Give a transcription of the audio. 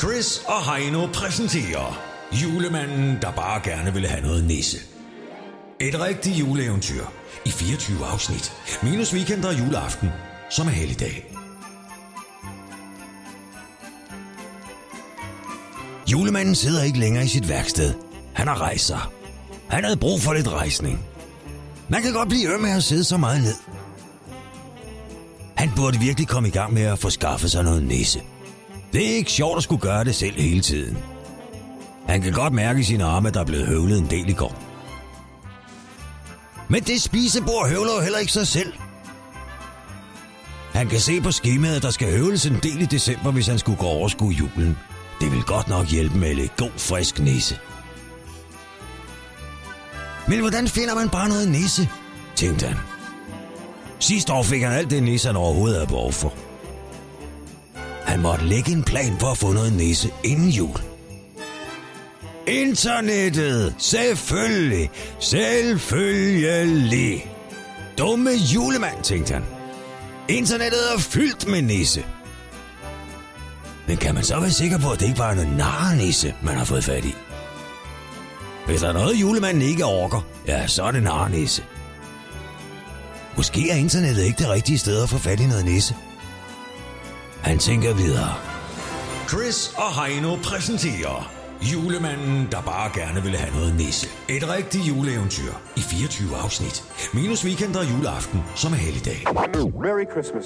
Chris og Heino præsenterer Julemanden, der bare gerne ville have noget nisse. Et rigtigt juleeventyr i 24 afsnit. Minus weekend og juleaften, som er helligdag. Julemanden sidder ikke længere i sit værksted. Han har rejst sig. Han havde brug for lidt rejsning. Man kan godt blive øm med at sidde så meget ned. Han burde virkelig komme i gang med at få skaffet sig noget nisse. Det er ikke sjovt at skulle gøre det selv hele tiden. Han kan godt mærke i sine arme, at der er blevet høvlet en del i går. Men det spisebord høvler jo heller ikke sig selv. Han kan se på skemaet, at der skal høvles en del i december, hvis han skulle gå overskue julen. Det vil godt nok hjælpe med lidt god, frisk nisse. Men hvordan finder man bare noget nisse? tænkte han. Sidste år fik han alt det nisse, han overhovedet havde behov for. Han måtte lægge en plan for at få noget nisse inden jul. Internettet! Selvfølgelig! Selvfølgelig! Dumme julemand, tænkte han. Internettet er fyldt med nisse. Men kan man så være sikker på, at det ikke bare er en narnisse, man har fået fat i? Hvis der er noget, julemanden ikke orker, ja, så er det narnisse. Måske er internettet ikke det rigtige sted at få fat i noget nisse. Han tænker videre. Chris og Heino præsenterer Julemanden, der bare gerne ville have noget nisse. Et rigtigt juleeventyr i 24 afsnit. Minus weekend og juleaften, som er helligdag. Merry Christmas.